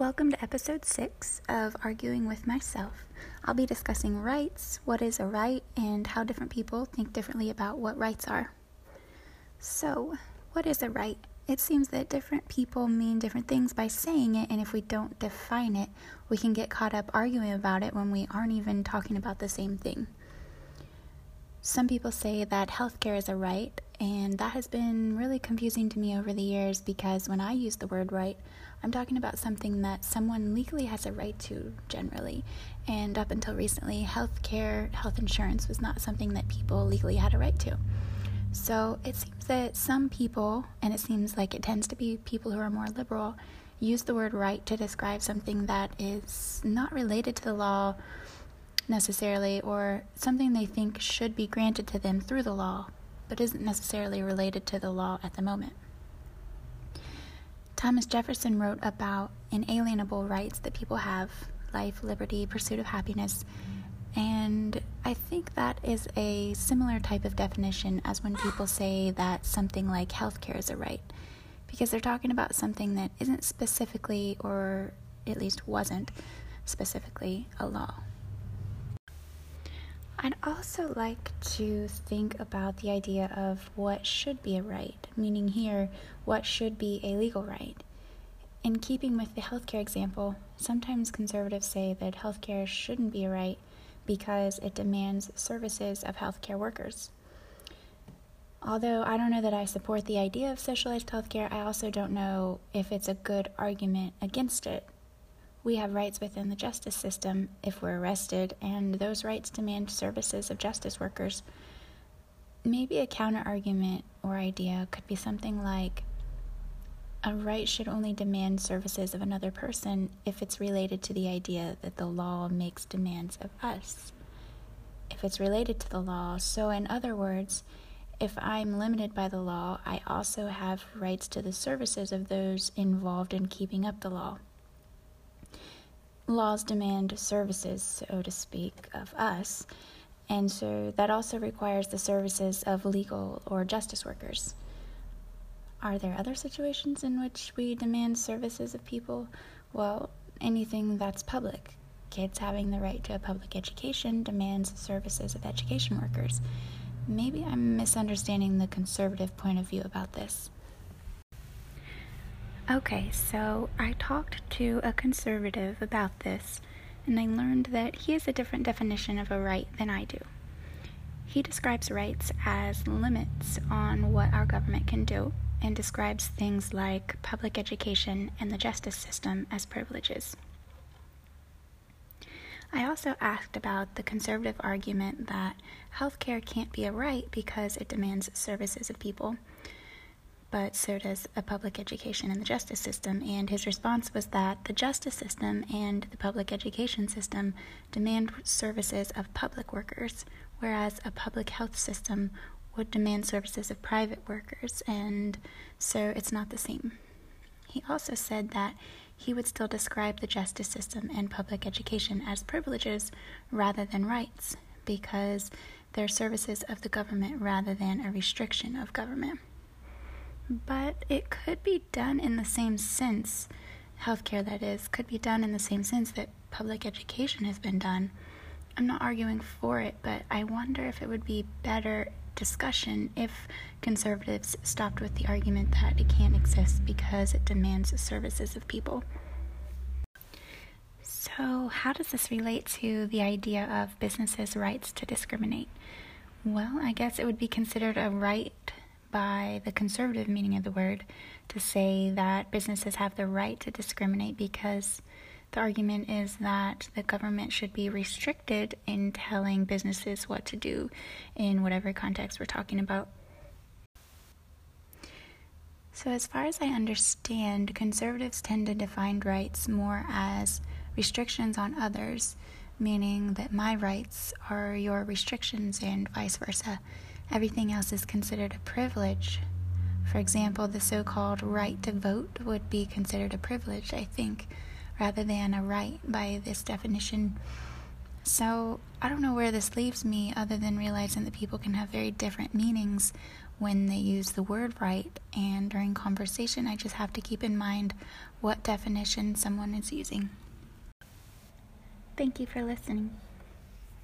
Welcome to episode 6 of Arguing with Myself. I'll be discussing rights, what is a right, and how different people think differently about what rights are. So, what is a right? It seems that different people mean different things by saying it, and if we don't define it, we can get caught up arguing about it when we aren't even talking about the same thing. Some people say that healthcare is a right, and that has been really confusing to me over the years because when I use the word right, I'm talking about something that someone legally has a right to generally. And up until recently, healthcare, health insurance was not something that people legally had a right to. So it seems that some people, and it seems like it tends to be people who are more liberal, use the word right to describe something that is not related to the law necessarily, or something they think should be granted to them through the law, but isn't necessarily related to the law at the moment. Thomas Jefferson wrote about inalienable rights that people have life, liberty, pursuit of happiness. And I think that is a similar type of definition as when people say that something like healthcare is a right, because they're talking about something that isn't specifically, or at least wasn't specifically, a law. I'd also like to think about the idea of what should be a right, meaning here, what should be a legal right. In keeping with the healthcare example, sometimes conservatives say that healthcare shouldn't be a right because it demands services of healthcare workers. Although I don't know that I support the idea of socialized healthcare, I also don't know if it's a good argument against it we have rights within the justice system if we're arrested, and those rights demand services of justice workers. Maybe a counter argument or idea could be something like a right should only demand services of another person if it's related to the idea that the law makes demands of us. If it's related to the law, so in other words, if I'm limited by the law, I also have rights to the services of those involved in keeping up the law laws demand services, so to speak, of us, and so that also requires the services of legal or justice workers. Are there other situations in which we demand services of people? Well, anything that's public. Kids having the right to a public education demands services of education workers. Maybe I'm misunderstanding the conservative point of view about this. Okay, so I talked to a conservative about this, and I learned that he has a different definition of a right than I do. He describes rights as limits on what our government can do, and describes things like public education and the justice system as privileges. I also asked about the conservative argument that healthcare can't be a right because it demands services of people but so does a public education and the justice system. And his response was that the justice system and the public education system demand services of public workers, whereas a public health system would demand services of private workers, and so it's not the same. He also said that he would still describe the justice system and public education as privileges rather than rights, because they're services of the government rather than a restriction of government but it could be done in the same sense, healthcare that is, could be done in the same sense that public education has been done. I'm not arguing for it, but I wonder if it would be better discussion if conservatives stopped with the argument that it can't exist because it demands services of people. So, how does this relate to the idea of businesses' rights to discriminate? Well, I guess it would be considered a right by the conservative meaning of the word to say that businesses have the right to discriminate because the argument is that the government should be restricted in telling businesses what to do in whatever context we're talking about. So, as far as I understand, conservatives tend to define rights more as restrictions on others, meaning that my rights are your restrictions and vice versa. Everything else is considered a privilege. For example, the so called right to vote would be considered a privilege, I think, rather than a right by this definition. So, I don't know where this leaves me other than realizing that people can have very different meanings when they use the word right, and during conversation, I just have to keep in mind what definition someone is using. Thank you for listening.